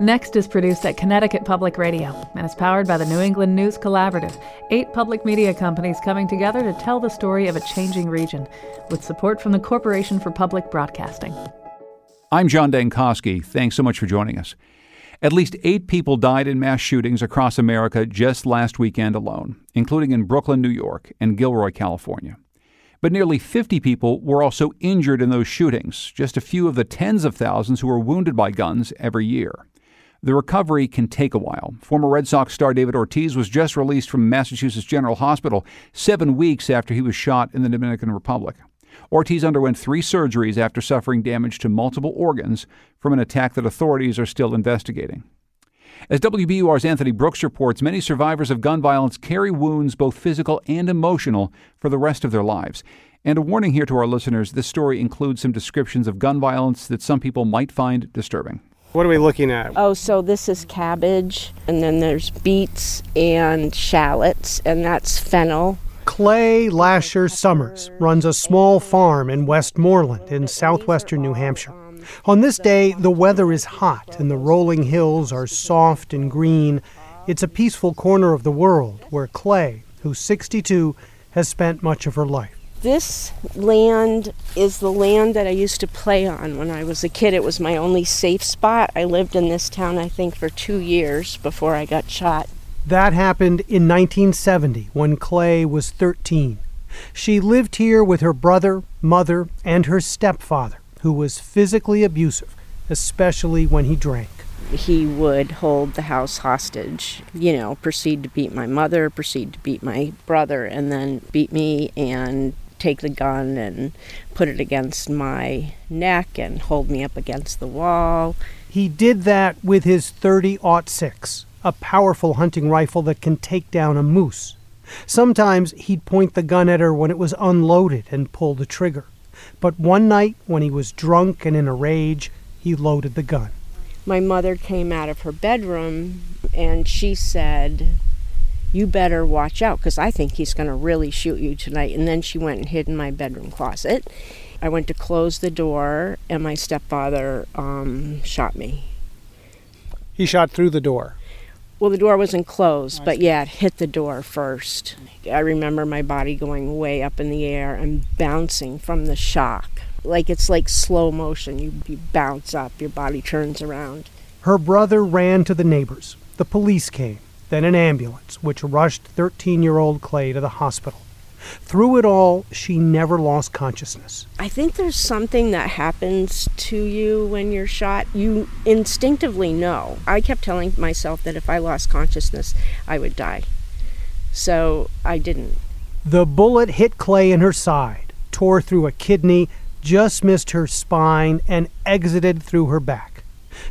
Next is produced at Connecticut Public Radio and is powered by the New England News Collaborative, eight public media companies coming together to tell the story of a changing region, with support from the Corporation for Public Broadcasting. I'm John Dankosky. Thanks so much for joining us. At least eight people died in mass shootings across America just last weekend alone, including in Brooklyn, New York, and Gilroy, California. But nearly 50 people were also injured in those shootings, just a few of the tens of thousands who are wounded by guns every year. The recovery can take a while. Former Red Sox star David Ortiz was just released from Massachusetts General Hospital seven weeks after he was shot in the Dominican Republic. Ortiz underwent three surgeries after suffering damage to multiple organs from an attack that authorities are still investigating. As WBUR's Anthony Brooks reports, many survivors of gun violence carry wounds, both physical and emotional, for the rest of their lives. And a warning here to our listeners this story includes some descriptions of gun violence that some people might find disturbing. What are we looking at? Oh, so this is cabbage, and then there's beets and shallots, and that's fennel. Clay Lasher Summers runs a small farm in Westmoreland in southwestern New Hampshire. On this day, the weather is hot and the rolling hills are soft and green. It's a peaceful corner of the world where Clay, who's 62, has spent much of her life. This land is the land that I used to play on when I was a kid. It was my only safe spot. I lived in this town, I think, for two years before I got shot. That happened in 1970 when Clay was 13. She lived here with her brother, mother, and her stepfather, who was physically abusive, especially when he drank he would hold the house hostage, you know, proceed to beat my mother, proceed to beat my brother, and then beat me and take the gun and put it against my neck and hold me up against the wall. He did that with his 30 6, a powerful hunting rifle that can take down a moose. Sometimes he'd point the gun at her when it was unloaded and pull the trigger. But one night, when he was drunk and in a rage, he loaded the gun. My mother came out of her bedroom and she said, you better watch out because I think he's going to really shoot you tonight. And then she went and hid in my bedroom closet. I went to close the door, and my stepfather um, shot me. He shot through the door. Well, the door wasn't closed, but yeah, it hit the door first. I remember my body going way up in the air and bouncing from the shock. Like it's like slow motion. You, you bounce up, your body turns around. Her brother ran to the neighbors. The police came then an ambulance, which rushed 13 year old Clay to the hospital. Through it all, she never lost consciousness. I think there's something that happens to you when you're shot. You instinctively know. I kept telling myself that if I lost consciousness, I would die. So I didn't. The bullet hit Clay in her side, tore through a kidney, just missed her spine, and exited through her back.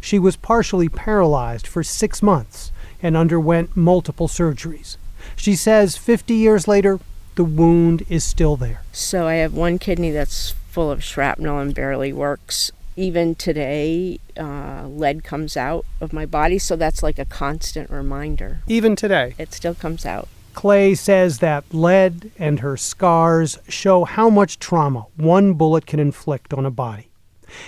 She was partially paralyzed for six months and underwent multiple surgeries. She says 50 years later, the wound is still there. So I have one kidney that's full of shrapnel and barely works. Even today, uh, lead comes out of my body, so that's like a constant reminder. Even today? It still comes out. Clay says that lead and her scars show how much trauma one bullet can inflict on a body.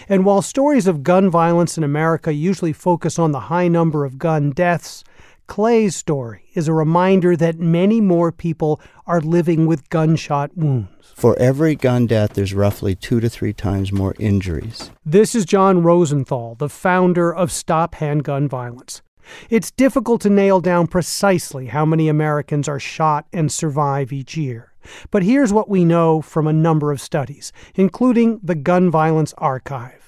And while stories of gun violence in America usually focus on the high number of gun deaths, Clay's story is a reminder that many more people are living with gunshot wounds. For every gun death, there's roughly two to three times more injuries. This is John Rosenthal, the founder of Stop Handgun Violence. It's difficult to nail down precisely how many Americans are shot and survive each year. But here's what we know from a number of studies, including the Gun Violence Archive.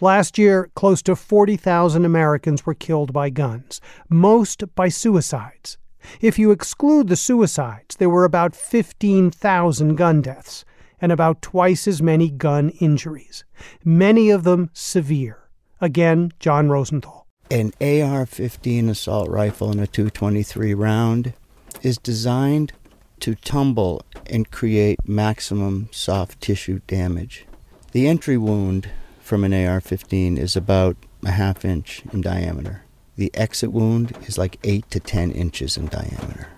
Last year, close to 40,000 Americans were killed by guns, most by suicides. If you exclude the suicides, there were about 15,000 gun deaths and about twice as many gun injuries, many of them severe. Again, John Rosenthal. An AR 15 assault rifle and a 223 round is designed to tumble and create maximum soft tissue damage. The entry wound from an AR 15 is about a half inch in diameter. The exit wound is like 8 to 10 inches in diameter.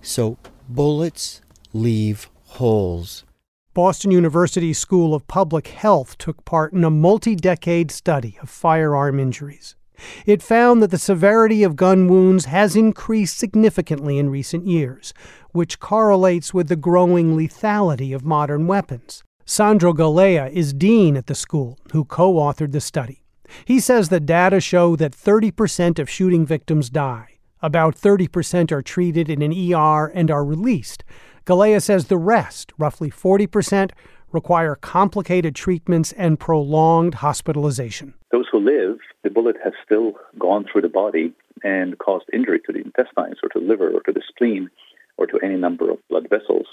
So bullets leave holes. Boston University School of Public Health took part in a multi decade study of firearm injuries. It found that the severity of gun wounds has increased significantly in recent years, which correlates with the growing lethality of modern weapons. Sandro Galea is dean at the school, who co authored the study. He says the data show that 30% of shooting victims die. About 30% are treated in an ER and are released. Galea says the rest, roughly 40%, require complicated treatments and prolonged hospitalization. Those who live, the bullet has still gone through the body and caused injury to the intestines or to the liver or to the spleen or to any number of blood vessels.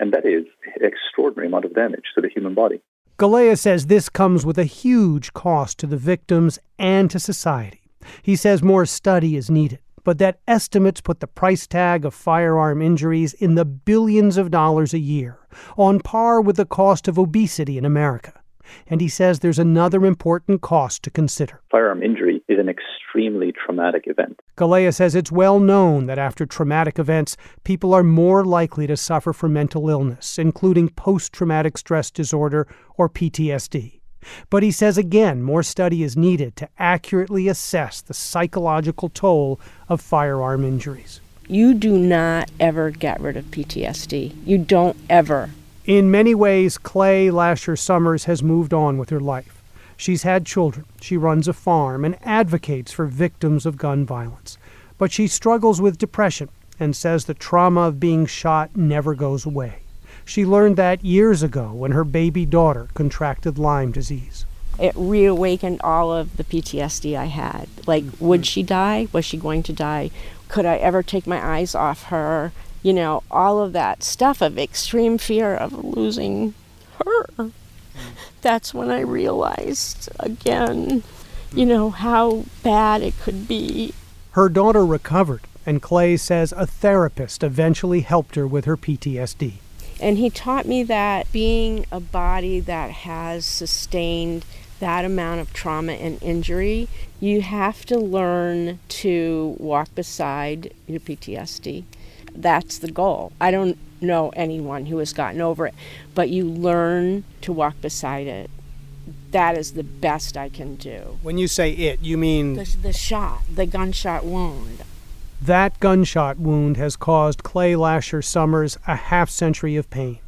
And that is an extraordinary amount of damage to the human body. Galea says this comes with a huge cost to the victims and to society. He says more study is needed, but that estimates put the price tag of firearm injuries in the billions of dollars a year, on par with the cost of obesity in America. And he says there's another important cost to consider. Firearm injury is an extremely traumatic event. Galea says it's well known that after traumatic events, people are more likely to suffer from mental illness, including post traumatic stress disorder or PTSD. But he says again, more study is needed to accurately assess the psychological toll of firearm injuries. You do not ever get rid of PTSD. You don't ever. In many ways, Clay Lasher Summers has moved on with her life. She's had children, she runs a farm, and advocates for victims of gun violence. But she struggles with depression and says the trauma of being shot never goes away. She learned that years ago when her baby daughter contracted Lyme disease. It reawakened all of the PTSD I had. Like, would mm-hmm. she die? Was she going to die? Could I ever take my eyes off her? You know, all of that stuff of extreme fear of losing her. That's when I realized again, you know, how bad it could be. Her daughter recovered, and Clay says a therapist eventually helped her with her PTSD. And he taught me that being a body that has sustained that amount of trauma and injury, you have to learn to walk beside your PTSD. That's the goal. I don't know anyone who has gotten over it, but you learn to walk beside it. That is the best I can do. When you say it, you mean the, the shot, the gunshot wound. That gunshot wound has caused Clay Lasher Summers a half century of pain.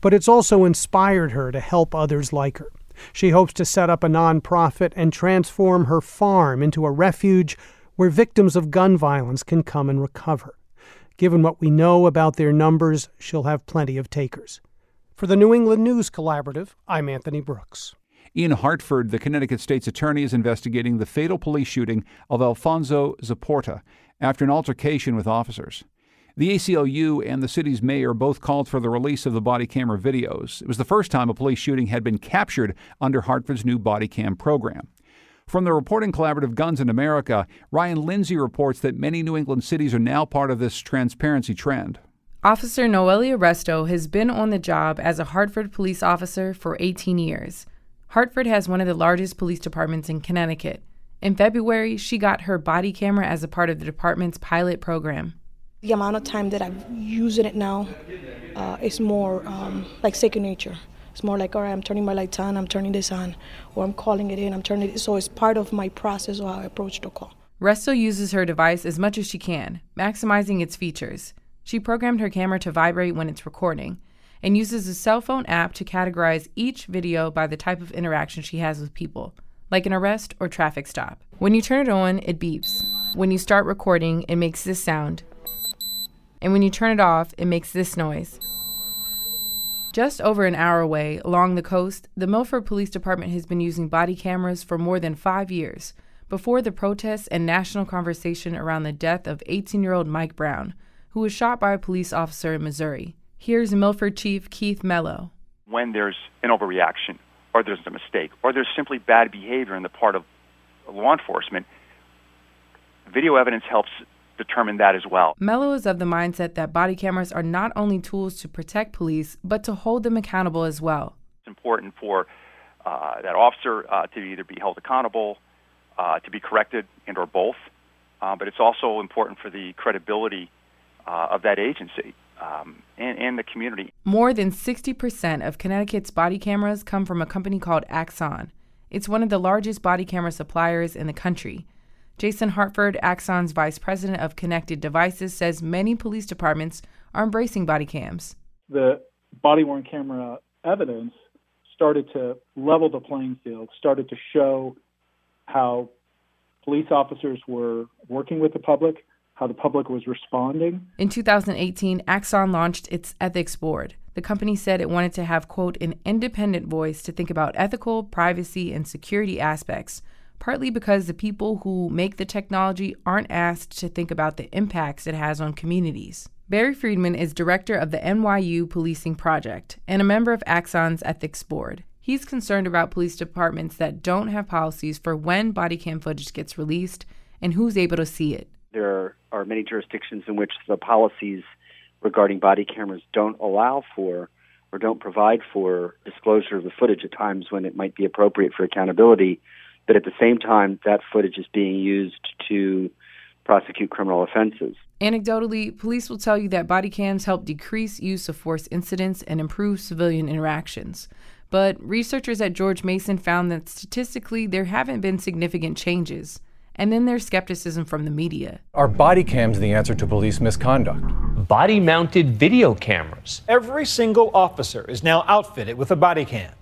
But it's also inspired her to help others like her. She hopes to set up a nonprofit and transform her farm into a refuge where victims of gun violence can come and recover. Given what we know about their numbers, she'll have plenty of takers. For the New England News Collaborative, I'm Anthony Brooks. In Hartford, the Connecticut State's Attorney is investigating the fatal police shooting of Alfonso Zaporta after an altercation with officers. The ACLU and the city's mayor both called for the release of the body camera videos. It was the first time a police shooting had been captured under Hartford's new body cam program. From the reporting collaborative Guns in America, Ryan Lindsay reports that many New England cities are now part of this transparency trend. Officer Noelia Resto has been on the job as a Hartford police officer for 18 years. Hartford has one of the largest police departments in Connecticut. In February, she got her body camera as a part of the department's pilot program. The amount of time that I've used it now uh, is more um, like second nature. It's more like, all right, I'm turning my lights on, I'm turning this on, or I'm calling it in, I'm turning it. So it's part of my process of how I approach the call. Resto uses her device as much as she can, maximizing its features. She programmed her camera to vibrate when it's recording and uses a cell phone app to categorize each video by the type of interaction she has with people like an arrest or traffic stop. When you turn it on, it beeps. When you start recording, it makes this sound. And when you turn it off, it makes this noise. Just over an hour away, along the coast, the Milford Police Department has been using body cameras for more than five years, before the protests and national conversation around the death of 18 year old Mike Brown, who was shot by a police officer in Missouri. Here's Milford Chief Keith Mello. When there's an overreaction, or there's a mistake, or there's simply bad behavior on the part of law enforcement, video evidence helps determine that as well. Mello is of the mindset that body cameras are not only tools to protect police, but to hold them accountable as well. It's important for uh, that officer uh, to either be held accountable, uh, to be corrected, and or both. Uh, but it's also important for the credibility uh, of that agency um, and, and the community. More than 60% of Connecticut's body cameras come from a company called Axon. It's one of the largest body camera suppliers in the country. Jason Hartford, Axon's vice president of connected devices, says many police departments are embracing body cams. The body worn camera evidence started to level the playing field, started to show how police officers were working with the public, how the public was responding. In 2018, Axon launched its ethics board. The company said it wanted to have, quote, an independent voice to think about ethical, privacy, and security aspects, partly because the people who make the technology aren't asked to think about the impacts it has on communities. Barry Friedman is director of the NYU Policing Project and a member of Axon's ethics board. He's concerned about police departments that don't have policies for when body cam footage gets released and who's able to see it. There are many jurisdictions in which the policies regarding body cameras don't allow for or don't provide for disclosure of the footage at times when it might be appropriate for accountability, but at the same time, that footage is being used to prosecute criminal offenses. Anecdotally, police will tell you that body cams help decrease use of force incidents and improve civilian interactions. But researchers at George Mason found that statistically there haven't been significant changes. And then there's skepticism from the media. Are body cams the answer to police misconduct? Body mounted video cameras. Every single officer is now outfitted with a body cam.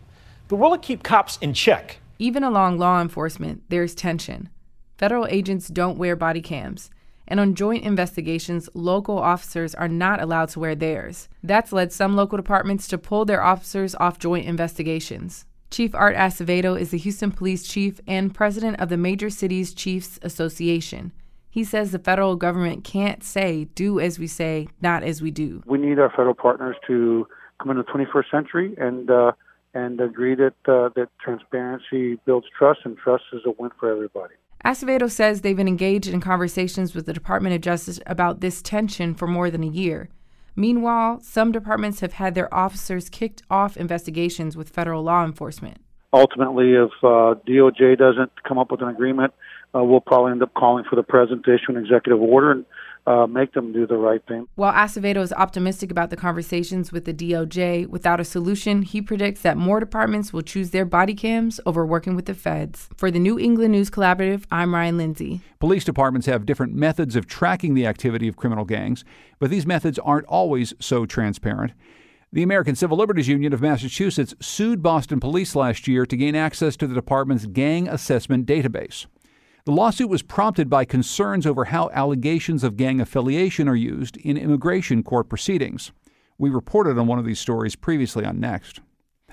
But will it keep cops in check? Even along law enforcement, there's tension. Federal agents don't wear body cams. And on joint investigations, local officers are not allowed to wear theirs. That's led some local departments to pull their officers off joint investigations. Chief Art Acevedo is the Houston Police Chief and president of the Major Cities Chiefs Association. He says the federal government can't say, do as we say, not as we do. We need our federal partners to come into the 21st century and uh, and agree that uh, that transparency builds trust, and trust is a win for everybody. Acevedo says they've been engaged in conversations with the Department of Justice about this tension for more than a year. Meanwhile, some departments have had their officers kicked off investigations with federal law enforcement. Ultimately, if uh, DOJ doesn't come up with an agreement, uh, we'll probably end up calling for the president to issue an executive order and uh, make them do the right thing. While Acevedo is optimistic about the conversations with the DOJ, without a solution, he predicts that more departments will choose their body cams over working with the feds. For the New England News Collaborative, I'm Ryan Lindsay. Police departments have different methods of tracking the activity of criminal gangs, but these methods aren't always so transparent. The American Civil Liberties Union of Massachusetts sued Boston police last year to gain access to the department's gang assessment database. The lawsuit was prompted by concerns over how allegations of gang affiliation are used in immigration court proceedings. We reported on one of these stories previously on Next.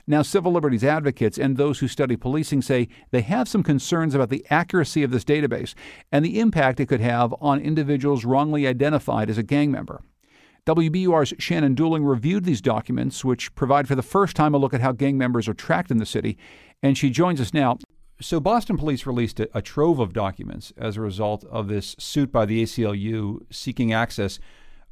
Now, civil liberties advocates and those who study policing say they have some concerns about the accuracy of this database and the impact it could have on individuals wrongly identified as a gang member. WBUR's Shannon Dooling reviewed these documents, which provide for the first time a look at how gang members are tracked in the city, and she joins us now. So, Boston police released a, a, trove of documents as a result of this suit by the ACLU seeking access.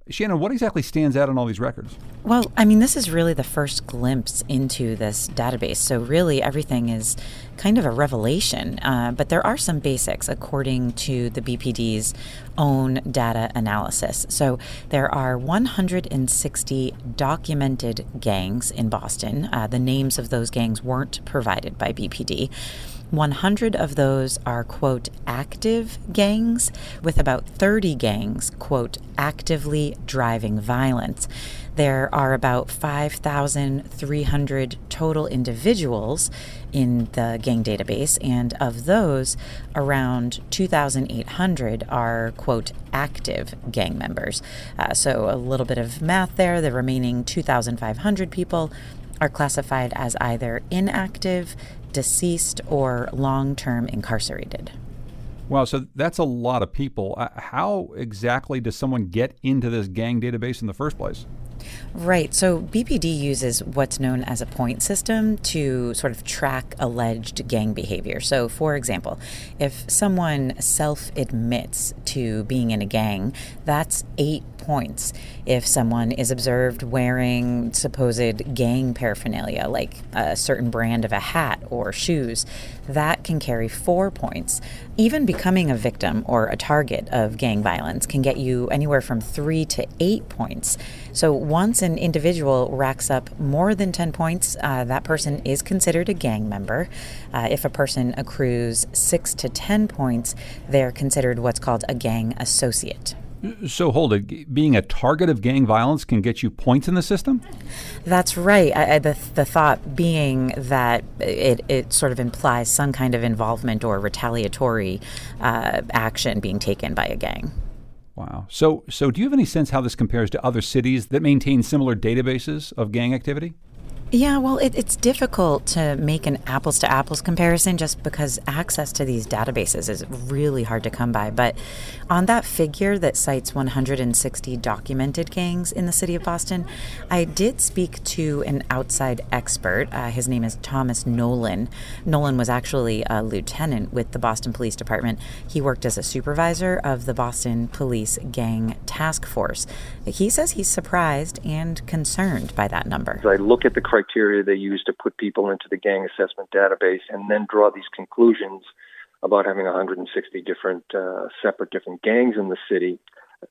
Shannon, what exactly stands out on all these records? Well, I mean, this is really the first glimpse into this database. So, really, everything is kind of a revelation. Uh, but there are some basics according to the BPD's own data analysis. So, there are 160 documented gangs in Boston. Uh, the names of those gangs weren't provided by BPD. 100 of those are, quote, active gangs, with about 30 gangs, quote, actively driving violence. There are about 5,300 total individuals in the gang database, and of those, around 2,800 are, quote, active gang members. Uh, so a little bit of math there. The remaining 2,500 people are classified as either inactive, deceased, or long term incarcerated. Wow, so that's a lot of people. Uh, how exactly does someone get into this gang database in the first place? Right. So BPD uses what's known as a point system to sort of track alleged gang behavior. So, for example, if someone self admits to being in a gang, that's eight points. If someone is observed wearing supposed gang paraphernalia, like a certain brand of a hat or shoes, that can carry four points. Even becoming a victim or a target of gang violence can get you anywhere from three to eight points. So once an individual racks up more than 10 points, uh, that person is considered a gang member. Uh, if a person accrues six to 10 points, they're considered what's called a gang associate. So hold it. Being a target of gang violence can get you points in the system. That's right. I, I, the the thought being that it it sort of implies some kind of involvement or retaliatory uh, action being taken by a gang. Wow. So so do you have any sense how this compares to other cities that maintain similar databases of gang activity? Yeah, well, it, it's difficult to make an apples to apples comparison just because access to these databases is really hard to come by. But on that figure that cites 160 documented gangs in the city of Boston, I did speak to an outside expert. Uh, his name is Thomas Nolan. Nolan was actually a lieutenant with the Boston Police Department. He worked as a supervisor of the Boston Police Gang Task Force. He says he's surprised and concerned by that number. I look at the criteria they use to put people into the gang assessment database and then draw these conclusions about having 160 different uh, separate different gangs in the city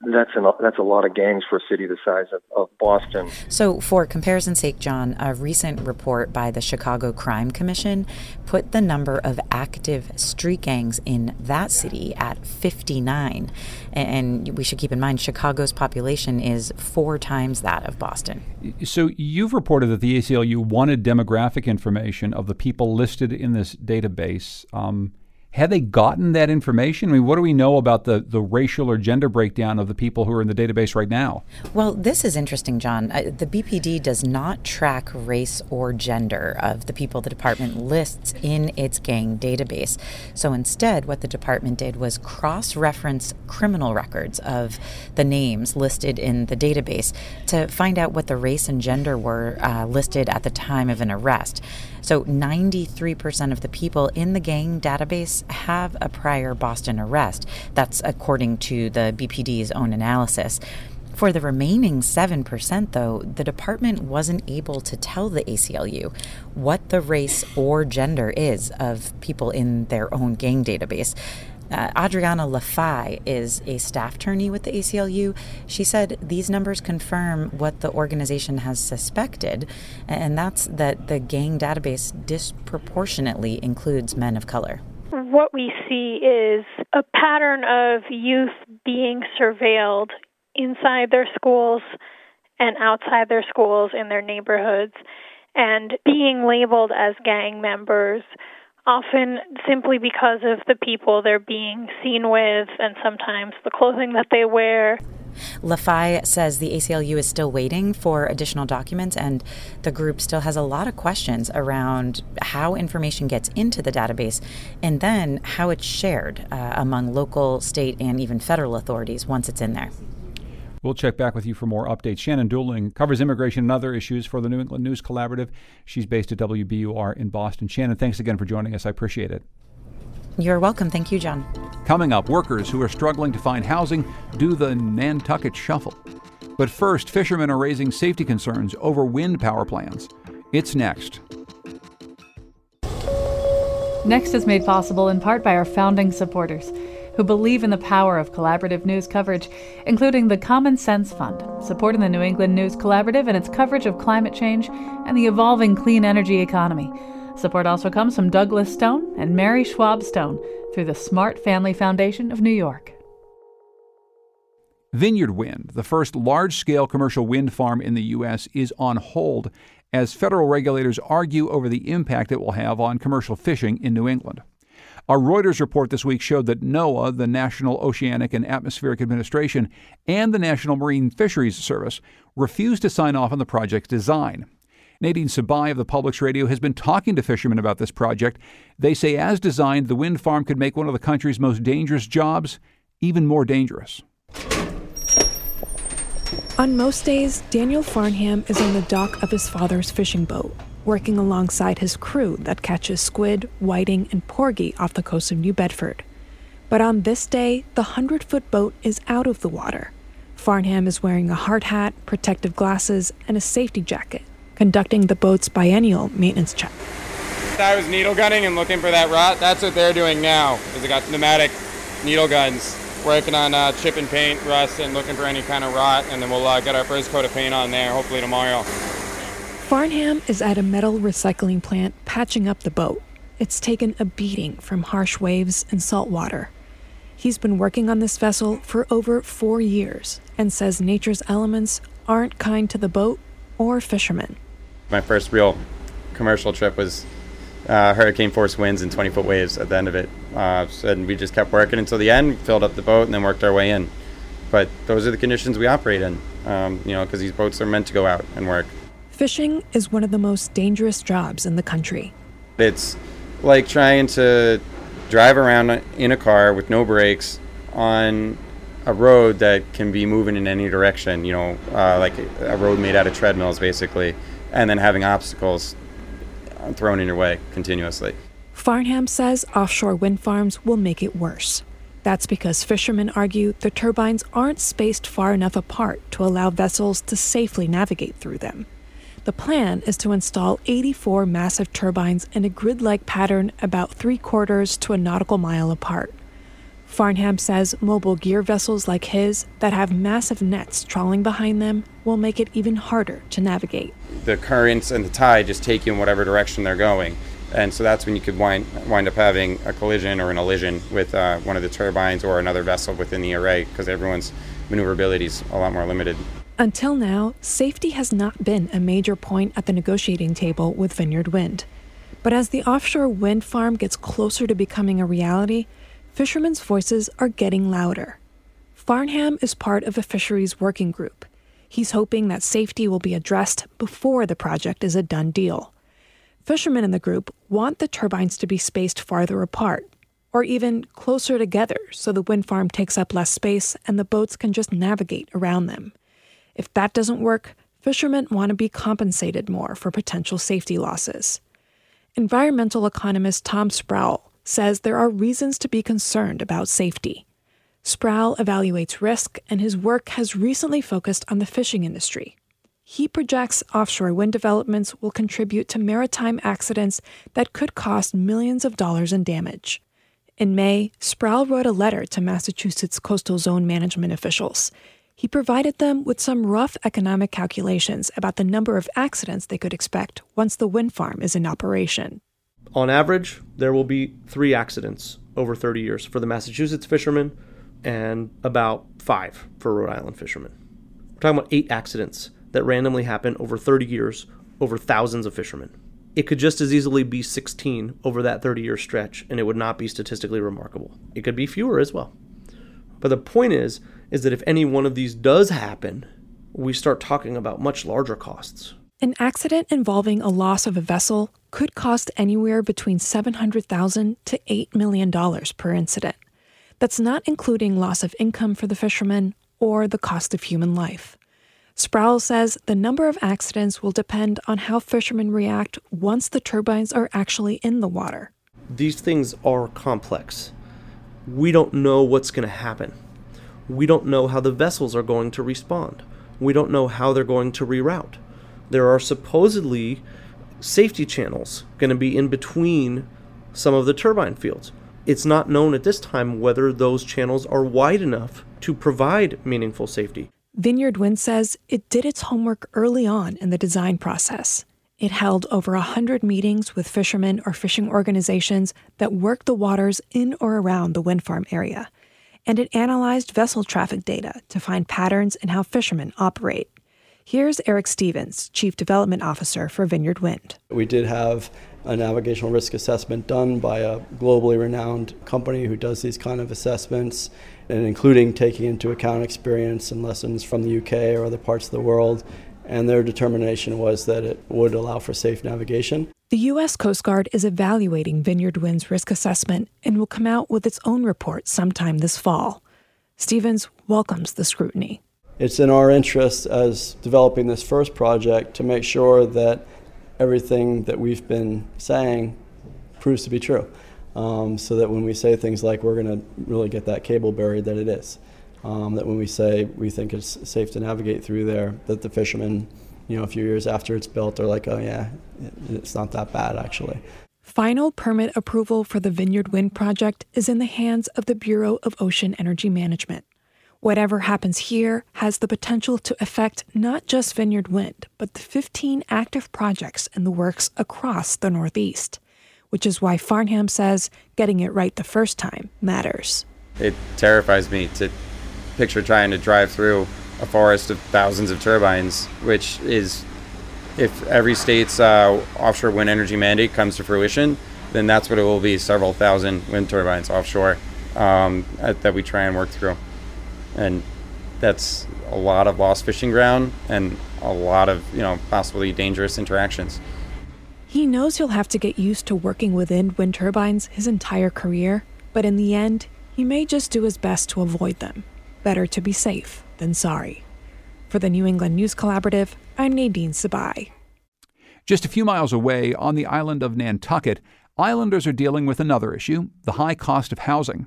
that's an, that's a lot of gangs for a city the size of, of Boston. So, for comparison's sake, John, a recent report by the Chicago Crime Commission put the number of active street gangs in that city at 59. And we should keep in mind, Chicago's population is four times that of Boston. So, you've reported that the ACLU wanted demographic information of the people listed in this database. Um, had they gotten that information? I mean, what do we know about the, the racial or gender breakdown of the people who are in the database right now? Well, this is interesting, John. Uh, the BPD does not track race or gender of the people the department lists in its gang database. So instead, what the department did was cross reference criminal records of the names listed in the database to find out what the race and gender were uh, listed at the time of an arrest. So 93% of the people in the gang database have a prior Boston arrest. That's according to the BPD's own analysis. For the remaining 7%, though, the department wasn't able to tell the ACLU what the race or gender is of people in their own gang database. Uh, Adriana Lafaille is a staff attorney with the ACLU. She said these numbers confirm what the organization has suspected, and that's that the gang database disproportionately includes men of color. What we see is a pattern of youth being surveilled inside their schools and outside their schools in their neighborhoods and being labeled as gang members often simply because of the people they're being seen with and sometimes the clothing that they wear. Lafaille says the ACLU is still waiting for additional documents, and the group still has a lot of questions around how information gets into the database and then how it's shared uh, among local, state, and even federal authorities once it's in there. We'll check back with you for more updates. Shannon Dooling covers immigration and other issues for the New England News Collaborative. She's based at WBUR in Boston. Shannon, thanks again for joining us. I appreciate it. You're welcome. Thank you, John. Coming up, workers who are struggling to find housing do the Nantucket Shuffle. But first, fishermen are raising safety concerns over wind power plants. It's next. Next is made possible in part by our founding supporters who believe in the power of collaborative news coverage, including the Common Sense Fund, supporting the New England News Collaborative and its coverage of climate change and the evolving clean energy economy. Support also comes from Douglas Stone and Mary Schwab Stone through the Smart Family Foundation of New York. Vineyard Wind, the first large scale commercial wind farm in the U.S., is on hold as federal regulators argue over the impact it will have on commercial fishing in New England. A Reuters report this week showed that NOAA, the National Oceanic and Atmospheric Administration, and the National Marine Fisheries Service refused to sign off on the project's design. Nadine Sebai of the Public's Radio has been talking to fishermen about this project. They say, as designed, the wind farm could make one of the country's most dangerous jobs even more dangerous. On most days, Daniel Farnham is on the dock of his father's fishing boat, working alongside his crew that catches squid, whiting, and porgy off the coast of New Bedford. But on this day, the 100 foot boat is out of the water. Farnham is wearing a hard hat, protective glasses, and a safety jacket, conducting the boat's biennial maintenance check. I was needle gunning and looking for that rot. That's what they're doing now, is they got pneumatic needle guns working on uh, paint, rust, and looking for any kind of rot, and then we'll uh, get our first coat of paint on there hopefully tomorrow. Farnham is at a metal recycling plant patching up the boat. It's taken a beating from harsh waves and salt water. He's been working on this vessel for over four years and says nature's elements aren't kind to the boat or fishermen. My first real commercial trip was uh, hurricane force winds and 20 foot waves at the end of it. Uh, and we just kept working until the end, filled up the boat, and then worked our way in. But those are the conditions we operate in, um, you know, because these boats are meant to go out and work. Fishing is one of the most dangerous jobs in the country. It's like trying to drive around in a car with no brakes on a road that can be moving in any direction, you know, uh, like a road made out of treadmills, basically, and then having obstacles thrown in your way continuously. Farnham says offshore wind farms will make it worse. That's because fishermen argue the turbines aren't spaced far enough apart to allow vessels to safely navigate through them. The plan is to install 84 massive turbines in a grid like pattern about three quarters to a nautical mile apart. Farnham says mobile gear vessels like his that have massive nets trawling behind them will make it even harder to navigate. The currents and the tide just take you in whatever direction they're going. And so that's when you could wind, wind up having a collision or an elision with uh, one of the turbines or another vessel within the array because everyone's maneuverability is a lot more limited. Until now, safety has not been a major point at the negotiating table with Vineyard Wind. But as the offshore wind farm gets closer to becoming a reality, fishermen's voices are getting louder. Farnham is part of a fisheries working group. He's hoping that safety will be addressed before the project is a done deal. Fishermen in the group want the turbines to be spaced farther apart, or even closer together so the wind farm takes up less space and the boats can just navigate around them. If that doesn't work, fishermen want to be compensated more for potential safety losses. Environmental economist Tom Sproul says there are reasons to be concerned about safety. Sproul evaluates risk, and his work has recently focused on the fishing industry. He projects offshore wind developments will contribute to maritime accidents that could cost millions of dollars in damage. In May, Sproul wrote a letter to Massachusetts coastal zone management officials. He provided them with some rough economic calculations about the number of accidents they could expect once the wind farm is in operation. On average, there will be three accidents over 30 years for the Massachusetts fishermen and about five for Rhode Island fishermen. We're talking about eight accidents that randomly happen over 30 years over thousands of fishermen. It could just as easily be 16 over that 30 year stretch, and it would not be statistically remarkable. It could be fewer as well. But the point is, is that if any one of these does happen, we start talking about much larger costs. An accident involving a loss of a vessel could cost anywhere between 700,000 to $8 million per incident. That's not including loss of income for the fishermen or the cost of human life. Sproul says the number of accidents will depend on how fishermen react once the turbines are actually in the water. These things are complex. We don't know what's going to happen. We don't know how the vessels are going to respond. We don't know how they're going to reroute there are supposedly safety channels going to be in between some of the turbine fields. It's not known at this time whether those channels are wide enough to provide meaningful safety. Vineyard Wind says it did its homework early on in the design process. It held over a 100 meetings with fishermen or fishing organizations that work the waters in or around the wind farm area. And it analyzed vessel traffic data to find patterns in how fishermen operate. Here's Eric Stevens, Chief Development Officer for Vineyard Wind. We did have a navigational risk assessment done by a globally renowned company who does these kind of assessments, and including taking into account experience and lessons from the UK or other parts of the world. And their determination was that it would allow for safe navigation. The U.S. Coast Guard is evaluating Vineyard Wind's risk assessment and will come out with its own report sometime this fall. Stevens welcomes the scrutiny It's in our interest as developing this first project to make sure that everything that we've been saying proves to be true. Um, so that when we say things like we're going to really get that cable buried, that it is. Um, that when we say we think it's safe to navigate through there, that the fishermen, you know, a few years after it's built, are like, oh yeah, it's not that bad actually. Final permit approval for the Vineyard Wind project is in the hands of the Bureau of Ocean Energy Management. Whatever happens here has the potential to affect not just Vineyard Wind, but the 15 active projects in the works across the Northeast, which is why Farnham says getting it right the first time matters. It terrifies me to picture trying to drive through a forest of thousands of turbines, which is, if every state's uh, offshore wind energy mandate comes to fruition, then that's what it will be several thousand wind turbines offshore um, that we try and work through and that's a lot of lost fishing ground and a lot of you know possibly dangerous interactions. He knows he'll have to get used to working within wind turbines his entire career, but in the end, he may just do his best to avoid them. Better to be safe than sorry. For the New England News Collaborative, I'm Nadine Sebai. Just a few miles away on the island of Nantucket, islanders are dealing with another issue the high cost of housing.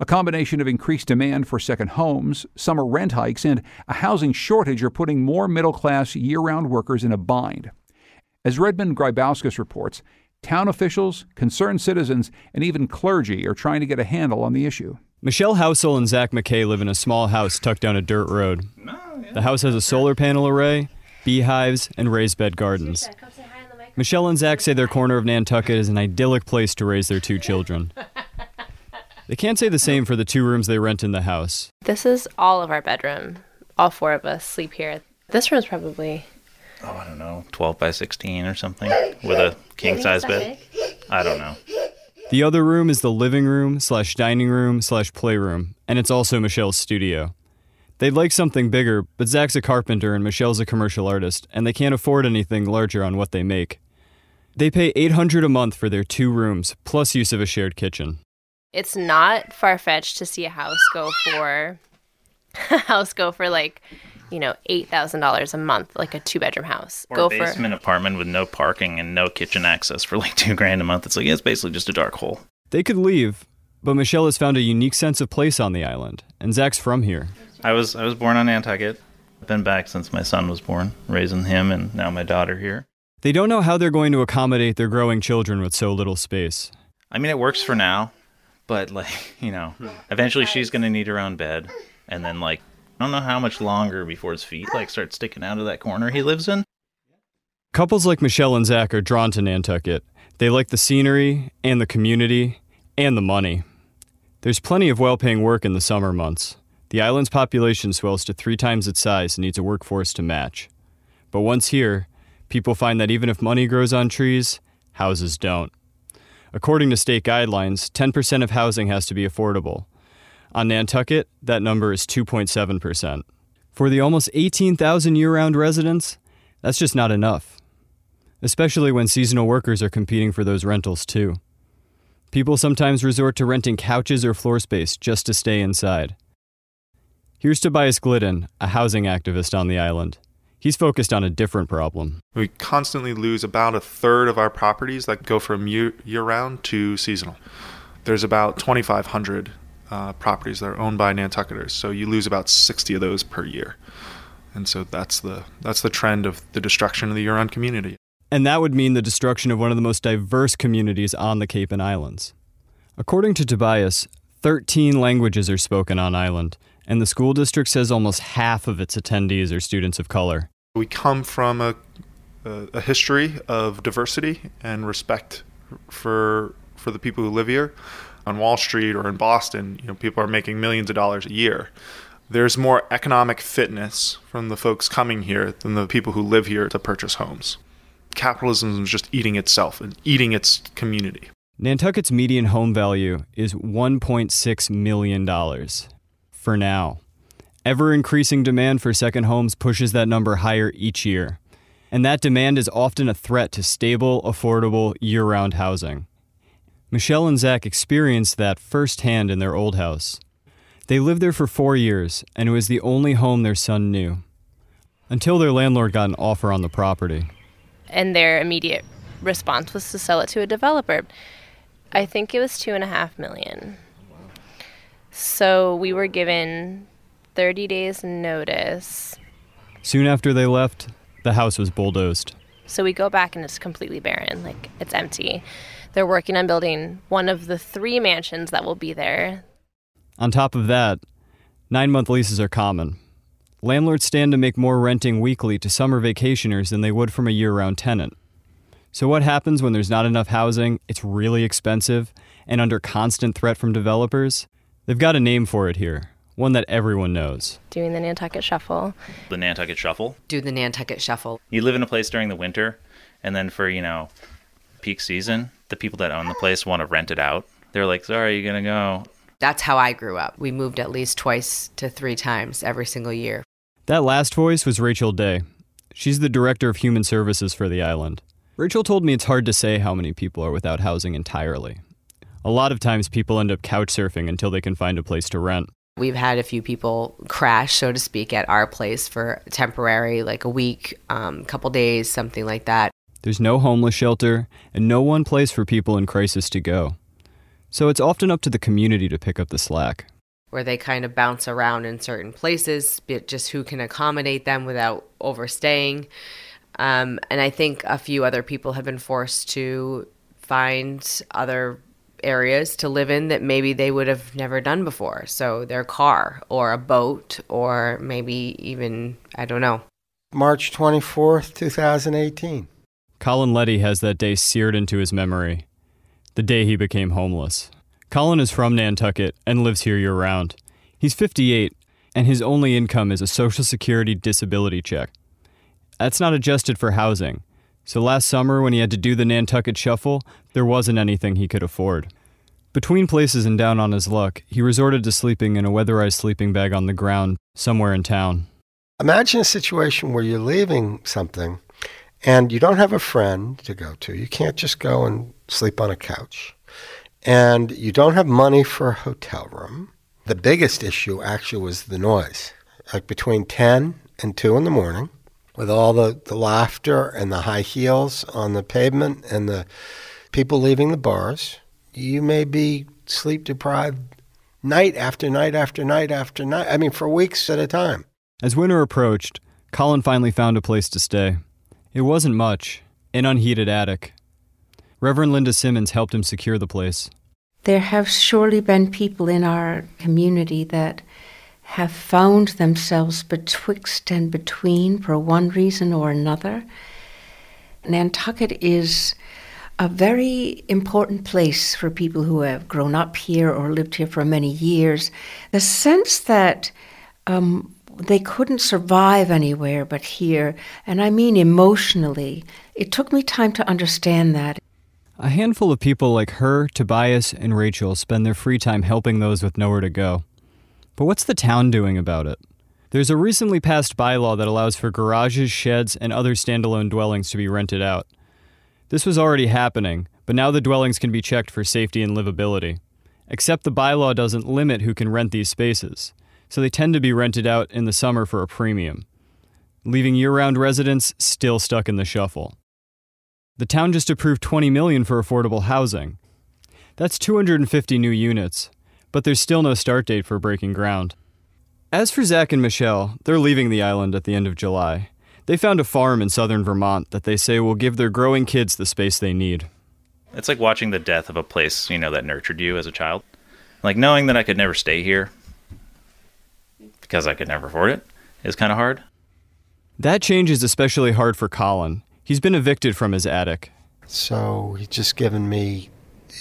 A combination of increased demand for second homes, summer rent hikes, and a housing shortage are putting more middle class year round workers in a bind. As Redmond Grybauskas reports, town officials, concerned citizens, and even clergy are trying to get a handle on the issue. Michelle Housel and Zach McKay live in a small house tucked down a dirt road. The house has a solar panel array, beehives, and raised bed gardens. Michelle and Zach say their corner of Nantucket is an idyllic place to raise their two children. They can't say the same for the two rooms they rent in the house. This is all of our bedroom. All four of us sleep here. This room's probably oh, I don't know, 12 by 16 or something with a king size bed. I don't know. The other room is the living room slash dining room slash playroom, and it's also Michelle's studio. They'd like something bigger, but Zach's a carpenter and Michelle's a commercial artist, and they can't afford anything larger on what they make. They pay 800 a month for their two rooms, plus use of a shared kitchen it's not far fetched to see a house go for a house go for like you know eight thousand dollars a month, like a two bedroom house. Or go a basement for... apartment with no parking and no kitchen access for like two grand a month. It's like yeah, it's basically just a dark hole. They could leave, but Michelle has found a unique sense of place on the island, and Zach's from here. I was I was born on Nantucket. I've been back since my son was born, raising him and now my daughter here. They don't know how they're going to accommodate their growing children with so little space. I mean, it works for now but like you know hmm. eventually she's gonna need her own bed and then like i don't know how much longer before his feet like start sticking out of that corner he lives in. Couples like michelle and zach are drawn to nantucket. They like the scenery and the community and the money. There's plenty of well-paying work in the summer months. The island's population swells to three times its size and needs a workforce to match. But once here people find that even if money grows on trees houses don't. According to state guidelines, 10% of housing has to be affordable. On Nantucket, that number is 2.7%. For the almost 18,000 year round residents, that's just not enough. Especially when seasonal workers are competing for those rentals, too. People sometimes resort to renting couches or floor space just to stay inside. Here's Tobias Glidden, a housing activist on the island. He's focused on a different problem. We constantly lose about a third of our properties that go from year, year round to seasonal. There's about 2,500 uh, properties that are owned by Nantucketers, so you lose about 60 of those per year. And so that's the that's the trend of the destruction of the year-round community. And that would mean the destruction of one of the most diverse communities on the Cape and Islands. According to Tobias, 13 languages are spoken on island, and the school district says almost half of its attendees are students of color. We come from a, a, a history of diversity and respect for for the people who live here. On Wall Street or in Boston, you know, people are making millions of dollars a year. There's more economic fitness from the folks coming here than the people who live here to purchase homes. Capitalism is just eating itself and eating its community. Nantucket's median home value is $1.6 million for now. Ever increasing demand for second homes pushes that number higher each year. And that demand is often a threat to stable, affordable, year round housing. Michelle and Zach experienced that firsthand in their old house. They lived there for four years, and it was the only home their son knew. Until their landlord got an offer on the property. And their immediate response was to sell it to a developer. I think it was two and a half million. So we were given 30 days notice. Soon after they left, the house was bulldozed. So we go back and it's completely barren, like it's empty. They're working on building one of the three mansions that will be there. On top of that, nine month leases are common. Landlords stand to make more renting weekly to summer vacationers than they would from a year round tenant. So, what happens when there's not enough housing, it's really expensive, and under constant threat from developers? They've got a name for it here, one that everyone knows. Doing the Nantucket Shuffle. The Nantucket Shuffle. Do the Nantucket Shuffle. You live in a place during the winter, and then for, you know, peak season, the people that own the place want to rent it out. They're like, sorry, you're going to go. That's how I grew up. We moved at least twice to three times every single year. That last voice was Rachel Day. She's the director of human services for the island. Rachel told me it's hard to say how many people are without housing entirely. A lot of times people end up couch surfing until they can find a place to rent. We've had a few people crash, so to speak, at our place for temporary, like a week, a um, couple days, something like that. There's no homeless shelter and no one place for people in crisis to go. So it's often up to the community to pick up the slack. Where they kind of bounce around in certain places, but just who can accommodate them without overstaying. Um, and I think a few other people have been forced to find other areas to live in that maybe they would have never done before. So their car or a boat or maybe even, I don't know. March 24th, 2018. Colin Letty has that day seared into his memory the day he became homeless. Colin is from Nantucket and lives here year round. He's 58, and his only income is a Social Security disability check. That's not adjusted for housing. So last summer, when he had to do the Nantucket Shuffle, there wasn't anything he could afford. Between places and down on his luck, he resorted to sleeping in a weatherized sleeping bag on the ground somewhere in town. Imagine a situation where you're leaving something and you don't have a friend to go to. You can't just go and sleep on a couch. And you don't have money for a hotel room. The biggest issue actually was the noise. Like between 10 and 2 in the morning, with all the, the laughter and the high heels on the pavement and the people leaving the bars, you may be sleep deprived night after night after night after night. I mean, for weeks at a time. As winter approached, Colin finally found a place to stay. It wasn't much, an unheated attic. Reverend Linda Simmons helped him secure the place. There have surely been people in our community that have found themselves betwixt and between for one reason or another. Nantucket is a very important place for people who have grown up here or lived here for many years. The sense that um, they couldn't survive anywhere but here, and I mean emotionally. It took me time to understand that. A handful of people like her, Tobias, and Rachel spend their free time helping those with nowhere to go. But what's the town doing about it? There's a recently passed bylaw that allows for garages, sheds, and other standalone dwellings to be rented out. This was already happening, but now the dwellings can be checked for safety and livability. Except the bylaw doesn't limit who can rent these spaces so they tend to be rented out in the summer for a premium, leaving year-round residents still stuck in the shuffle. The town just approved 20 million for affordable housing. That's 250 new units, but there's still no start date for breaking ground. As for Zach and Michelle, they're leaving the island at the end of July. They found a farm in southern Vermont that they say will give their growing kids the space they need. It's like watching the death of a place, you know, that nurtured you as a child. Like knowing that I could never stay here because I could never afford it is kind of hard. That change is especially hard for Colin. He's been evicted from his attic. So he's just given me,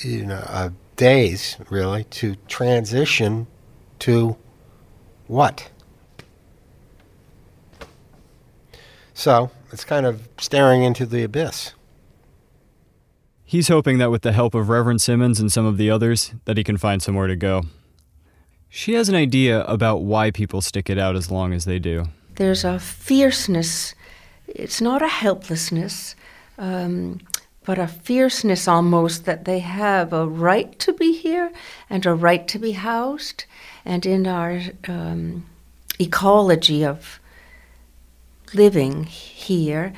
you know, uh, days really to transition to what? So it's kind of staring into the abyss. He's hoping that with the help of Reverend Simmons and some of the others, that he can find somewhere to go. She has an idea about why people stick it out as long as they do. There's a fierceness. It's not a helplessness, um, but a fierceness almost that they have a right to be here and a right to be housed. and in our um, ecology of living here,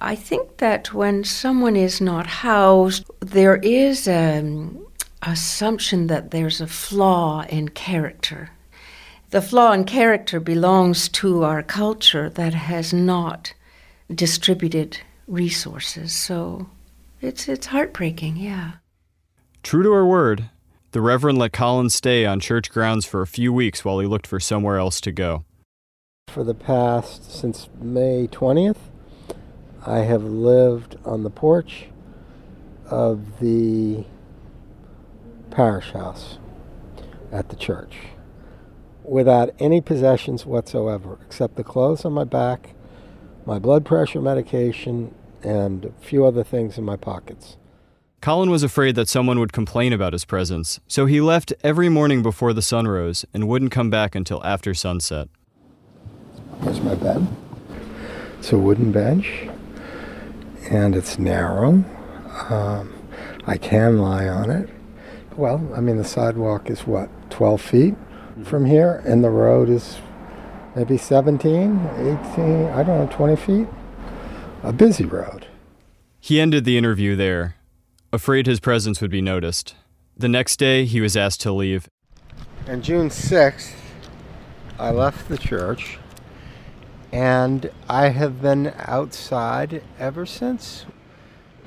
I think that when someone is not housed, there is an assumption that there's a flaw in character. The flaw in character belongs to our culture that has not distributed resources. So it's it's heartbreaking, yeah. True to her word, the Reverend let Collins stay on church grounds for a few weeks while he looked for somewhere else to go. For the past, since May 20th, I have lived on the porch of the parish house at the church without any possessions whatsoever except the clothes on my back, my blood pressure medication, and a few other things in my pockets. Colin was afraid that someone would complain about his presence, so he left every morning before the sun rose and wouldn't come back until after sunset. Here's my bed. It's a wooden bench, and it's narrow. Um, I can lie on it. Well, I mean, the sidewalk is what, 12 feet from here, and the road is maybe 17, 18, I don't know, 20 feet. A busy road. He ended the interview there, afraid his presence would be noticed. The next day, he was asked to leave. And June 6th, I left the church, and I have been outside ever since.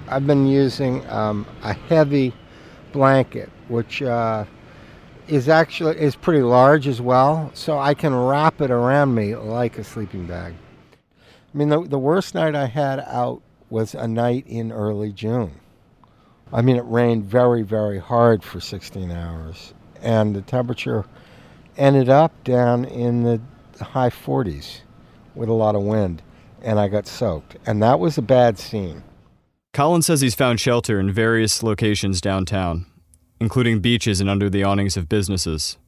I've been using um, a heavy blanket, which uh, is actually is pretty large as well, so I can wrap it around me like a sleeping bag. I mean, the, the worst night I had out was a night in early June. I mean, it rained very, very hard for 16 hours, and the temperature ended up down in the high 40s with a lot of wind, and I got soaked. And that was a bad scene. Colin says he's found shelter in various locations downtown, including beaches and under the awnings of businesses.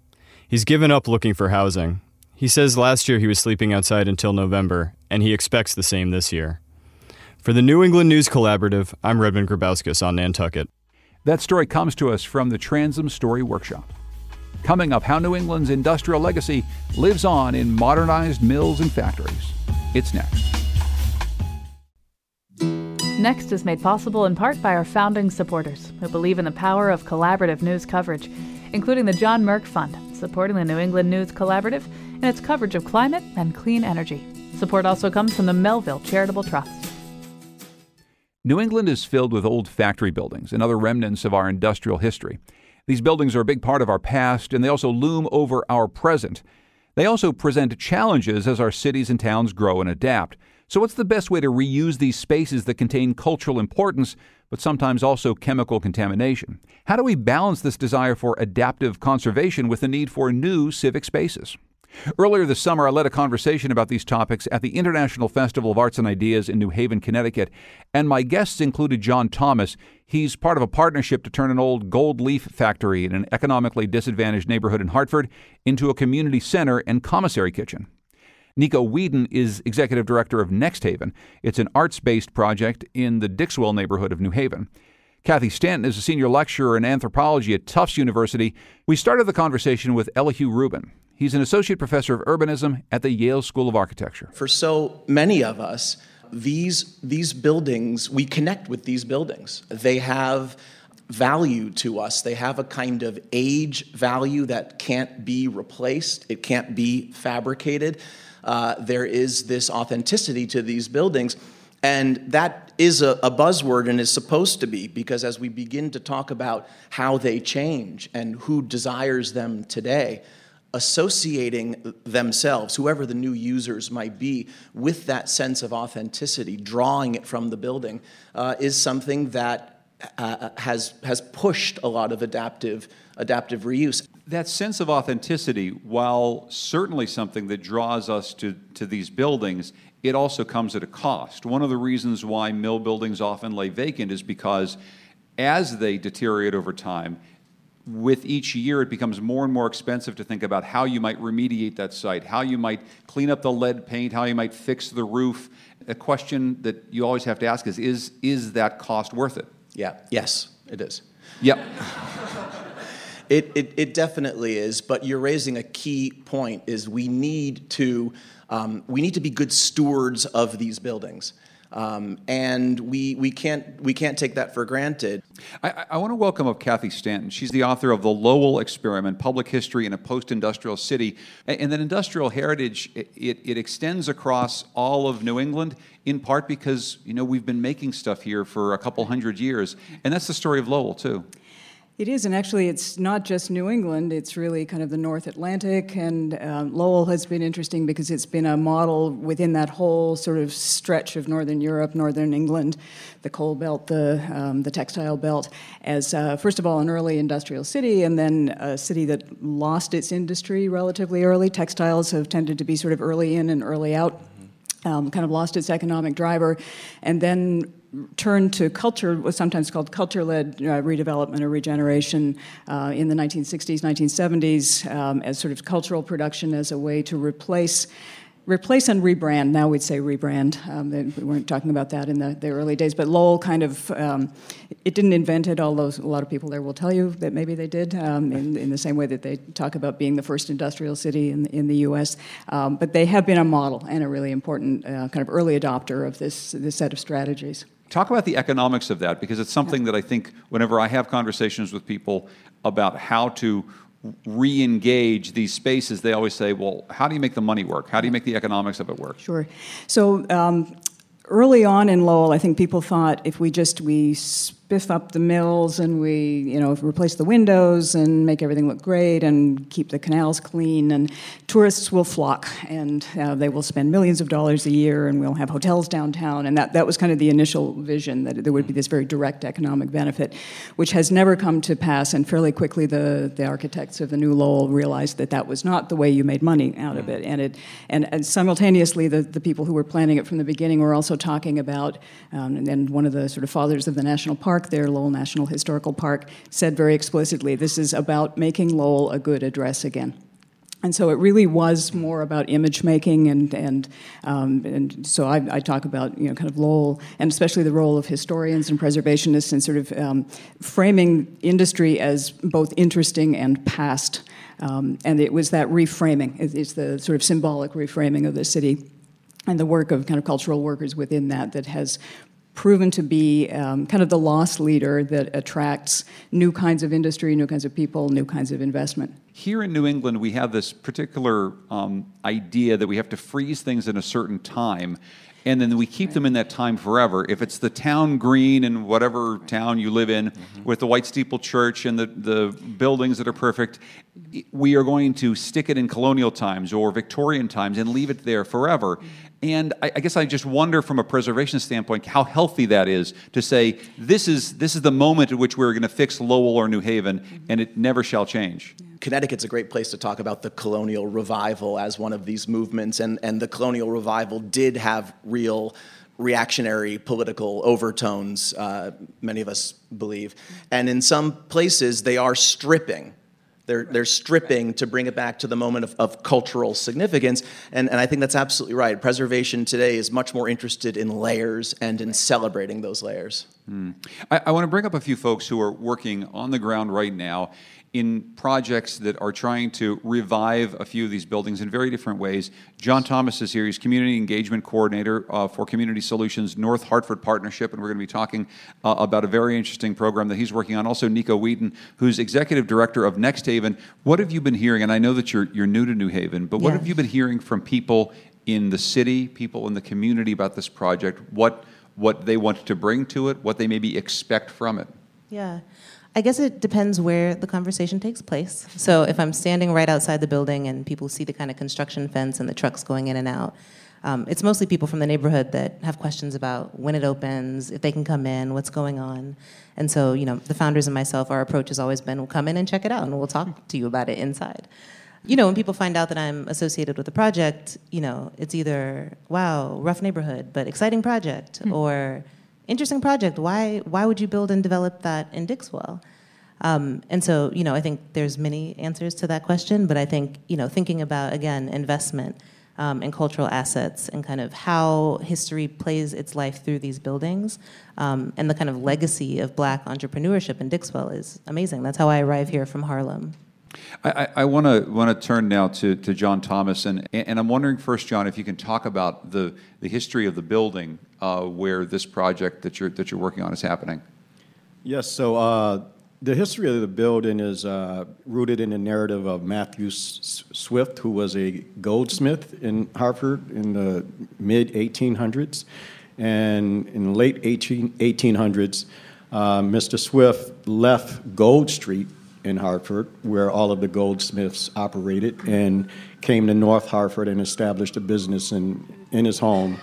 He's given up looking for housing. He says last year he was sleeping outside until November, and he expects the same this year. For the New England News Collaborative, I'm Redmond Grabauskas on Nantucket. That story comes to us from the Transom Story Workshop. Coming up, how New England's industrial legacy lives on in modernized mills and factories. It's next. Next is made possible in part by our founding supporters who believe in the power of collaborative news coverage, including the John Merck Fund, supporting the New England News Collaborative in its coverage of climate and clean energy. Support also comes from the Melville Charitable Trust. New England is filled with old factory buildings and other remnants of our industrial history. These buildings are a big part of our past, and they also loom over our present. They also present challenges as our cities and towns grow and adapt. So, what's the best way to reuse these spaces that contain cultural importance, but sometimes also chemical contamination? How do we balance this desire for adaptive conservation with the need for new civic spaces? Earlier this summer, I led a conversation about these topics at the International Festival of Arts and Ideas in New Haven, Connecticut, and my guests included John Thomas. He's part of a partnership to turn an old gold leaf factory in an economically disadvantaged neighborhood in Hartford into a community center and commissary kitchen. Nico Wheadon is executive director of Next Haven. It's an arts based project in the Dixwell neighborhood of New Haven. Cathy Stanton is a senior lecturer in anthropology at Tufts University. We started the conversation with Elihu Rubin. He's an associate professor of urbanism at the Yale School of Architecture. For so many of us, these, these buildings, we connect with these buildings. They have value to us. They have a kind of age value that can't be replaced, it can't be fabricated. Uh, there is this authenticity to these buildings. And that is a, a, buzzword and is supposed to be because as we begin to talk about how they change and who desires them today, associating themselves, whoever the new users might be, with that sense of authenticity, drawing it from the building, uh, is something that uh, has, has pushed a lot of adaptive, adaptive reuse. That sense of authenticity, while certainly something that draws us to, to these buildings, it also comes at a cost. One of the reasons why mill buildings often lay vacant is because as they deteriorate over time, with each year, it becomes more and more expensive to think about how you might remediate that site, how you might clean up the lead paint, how you might fix the roof. A question that you always have to ask is is, is that cost worth it? Yeah, yes, it is. Yep. It, it, it definitely is, but you're raising a key point is we need to, um, we need to be good stewards of these buildings. Um, and we, we, can't, we can't take that for granted. I, I want to welcome up Cathy Stanton. She's the author of The Lowell Experiment Public History in a Post Industrial City. And that industrial heritage, it, it extends across all of New England, in part because you know, we've been making stuff here for a couple hundred years. And that's the story of Lowell, too. It is, and actually, it's not just New England, it's really kind of the North Atlantic. And um, Lowell has been interesting because it's been a model within that whole sort of stretch of Northern Europe, Northern England, the coal belt, the, um, the textile belt, as uh, first of all, an early industrial city, and then a city that lost its industry relatively early. Textiles have tended to be sort of early in and early out. Um, kind of lost its economic driver, and then turned to culture, was sometimes called culture-led uh, redevelopment or regeneration uh, in the 1960s, 1970s, um, as sort of cultural production as a way to replace replace and rebrand. Now we'd say rebrand. Um, we weren't talking about that in the, the early days, but Lowell kind of um, it didn't invent it. Although a lot of people there will tell you that maybe they did, um, in, in, the same way that they talk about being the first industrial city in in the U.S. Um, but they have been a model and a really important uh, kind of early adopter of this this set of strategies. Talk about the economics of that because it's something that I think whenever I have conversations with people about how to re engage these spaces, they always say, well, how do you make the money work? How do you make the economics of it work? Sure. So, um, early on in Lowell, I think people thought if we just we spiff up the mills and we, you know, replace the windows and make everything look great and keep the canals clean, and tourists will flock and uh, they will spend millions of dollars a year and we'll have hotels downtown. And that, that was kind of the initial vision that there would be this very direct economic benefit, which has never come to pass. And fairly quickly, the, the architects of the new Lowell realized that that was not the way you made money out of it. And, it, and, and simultaneously, the, the people who were planning it from the beginning were also talking about, um, and, and one of the sort of fathers of the national park Park there, Lowell National Historical Park, said very explicitly this is about making Lowell a good address again. And so it really was more about image making, and and um, and so I, I, talk about you know kind of Lowell, and especially the role of historians and preservationists in sort of um, framing industry as both interesting and past. Um, and it was that reframing, it's the sort of symbolic reframing of the city and the work of kind of cultural workers within that that has proven to be um, kind of the loss leader that attracts new kinds of industry, new kinds of people, new kinds of investment. Here in New England, we have this particular um, idea that we have to freeze things in a certain time, and then we keep them in that time forever. If it's the town green in whatever town you live in, mm-hmm. with the white steeple church and the, the buildings that are perfect, we are going to stick it in colonial times or Victorian times and leave it there forever. Mm-hmm. And I, I, guess I just wonder from a preservation standpoint how healthy that is to say this is this is the moment at which we're going to fix Lowell or New Haven, and it never shall change. Connecticut's a great place to talk about the colonial revival as one of these movements, and, and the colonial revival did have real reactionary political overtones, uh, many of us believe. And in some places, they are stripping they're, they're stripping to bring it back to the moment of, of cultural significance. And, and I think that's absolutely right. Preservation today is much more interested in layers and in celebrating those layers. Hmm. I, I want to bring up a few folks who are working on the ground right now in projects that are trying to revive a few of these buildings in very different ways. John Thomas is here. He's Community Engagement Coordinator uh, for Community Solutions North Hartford Partnership, and we're going to be talking uh, about a very interesting program that he's working on. Also, Nico Wheadon, who's Executive Director of Next Haven. What have you been hearing? And I know that you're, you're new to New Haven, but what yeah. have you been hearing from people in the city, people in the community about this project? What, what they want to bring to it, what they maybe expect from it? Yeah. I guess it depends where the conversation takes place. So if I'm standing right outside the building and people see the kind of construction fence and the trucks going in and out, um, it's mostly people from the neighborhood that have questions about when it opens, if they can come in, what's going on. And so, you know, the founders and myself, our approach has always been we'll come in and check it out and we'll talk to you about it inside. You know, when people find out that I'm associated with the project, you know, it's either, wow, rough neighborhood, but exciting project, mm-hmm. or interesting project. Why why would you build and develop that in Dixwell? Um, and so, you know, I think there's many answers to that question, but I think, you know, thinking about again investment, um, and cultural assets and kind of how history plays its life through these buildings. Um, and the kind of legacy of black entrepreneurship in Dixwell is amazing. That's how I arrive here from Harlem. I, want to want to turn now to, to John Thomas, and, and I'm wondering first, John, if you can talk about the, the history of the building uh, where this project that you're that you're working on is happening. Yes. So uh, the history of the building is uh, rooted in the narrative of Matthew S- Swift, who was a goldsmith in Hartford in the mid 1800s, and in the late 18, 1800s, uh, Mr. Swift left Gold Street in Hartford, where all of the goldsmiths operated, and came to North Hartford and established a business in, in his home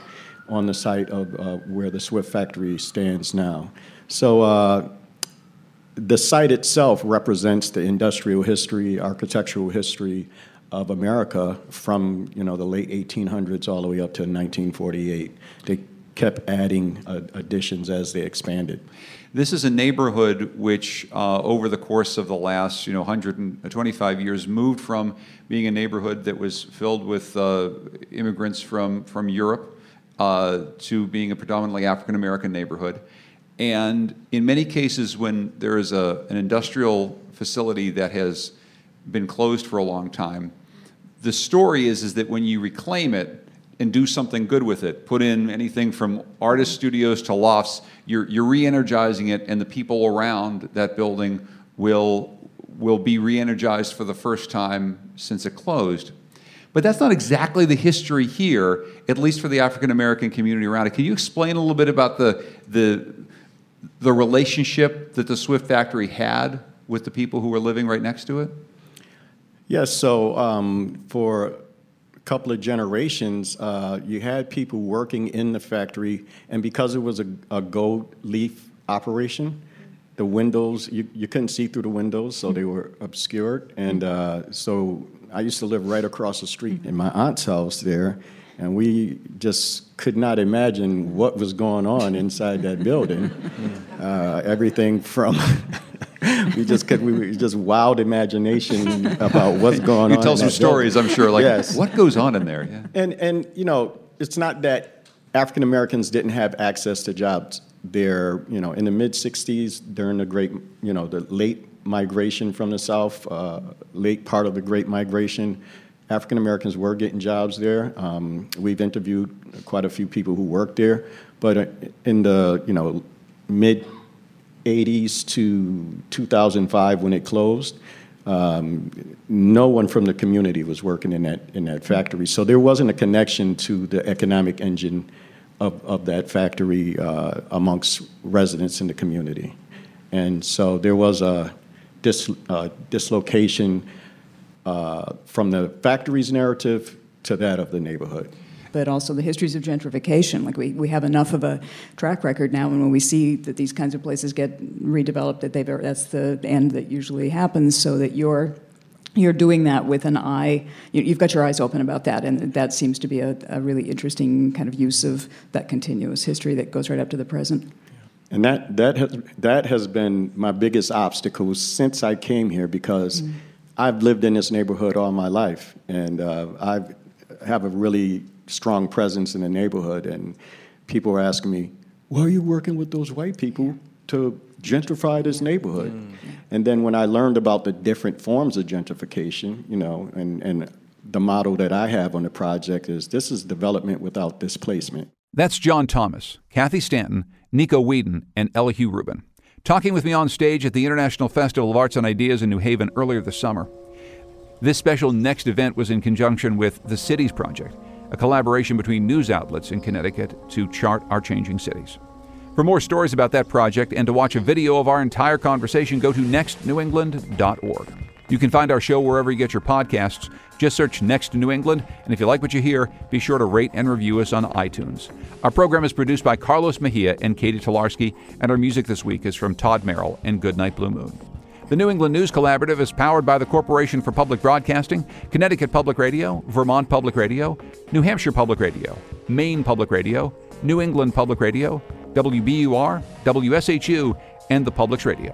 on the site of uh, where the Swift factory stands now. So uh, the site itself represents the industrial history, architectural history of America from you know the late 1800s all the way up to 1948. They kept adding uh, additions as they expanded. This is a neighborhood which, uh, over the course of the last, you know, 125 years, moved from being a neighborhood that was filled with uh, immigrants from from Europe uh, to being a predominantly African American neighborhood. And in many cases, when there is a, an industrial facility that has been closed for a long time, the story is, is that when you reclaim it, and do something good with it. Put in anything from artist studios to lofts. You're, you're re-energizing it, and the people around that building will will be re-energized for the first time since it closed. But that's not exactly the history here, at least for the African American community around it. Can you explain a little bit about the the the relationship that the Swift factory had with the people who were living right next to it? Yes. So um, for couple of generations, uh, you had people working in the factory, and because it was a, a gold leaf operation, the windows you, you couldn't see through the windows, so they were obscured. And uh, so I used to live right across the street in my aunt's house there, and we just could not imagine what was going on inside that building. Uh, everything from we just could we just wild imagination about what's going you on. You tell some stories, building. I'm sure. Like yes. what goes on in there? Yeah. And and you know, it's not that African Americans didn't have access to jobs there. You know, in the mid '60s, during the great, you know, the late migration from the South, uh, late part of the Great Migration, African Americans were getting jobs there. Um, we've interviewed quite a few people who worked there, but uh, in the you know mid 80s to 2005 when it closed. Um, no one from the community was working in that in that factory, so there wasn't a connection to the economic engine of, of that factory uh, amongst residents in the community, and so there was a dis, uh, dislocation uh, from the factory's narrative to that of the neighborhood but also the histories of gentrification. Like we, we have enough of a track record now, and when we see that these kinds of places get redeveloped, that they've that's the end that usually happens. So that you're you're doing that with an eye. You, have got your eyes open about that, and that seems to be a, a really interesting kind of use of that continuous history that goes right up to the present. And that that has that has been my biggest obstacle since I came here because. Mm. I've lived in this neighborhood all my life, and uh, I have a really strong presence in the neighborhood, and people were asking me, "Why are you working with those white people to gentrify this neighborhood?" Mm. And then when I learned about the different forms of gentrification, you know, and and the model that I have on the project is this is development without displacement. That's John Thomas, Cathy Stanton, Nico Wheadon, and Elihu Rubin. Talking with me on stage at the International Festival of Arts and Ideas in New Haven earlier this summer. This special next event was in conjunction with the Cities Project, a collaboration between news outlets in Connecticut to chart our changing cities. For more stories about that project and to watch a video of our entire conversation, go to nextnewengland.org. You can find our show wherever you get your podcasts. Just search Next New England, and if you like what you hear, be sure to rate and review us on iTunes. Our program is produced by Carlos Mejia and Katie Tolarski, and our music this week is from Todd Merrill and Goodnight Blue Moon. The New England News Collaborative is powered by the Corporation for Public Broadcasting, Connecticut Public Radio, Vermont Public Radio, New Hampshire Public Radio, Maine Public Radio, New England Public Radio, WBUR, WSHU, and the Public's Radio.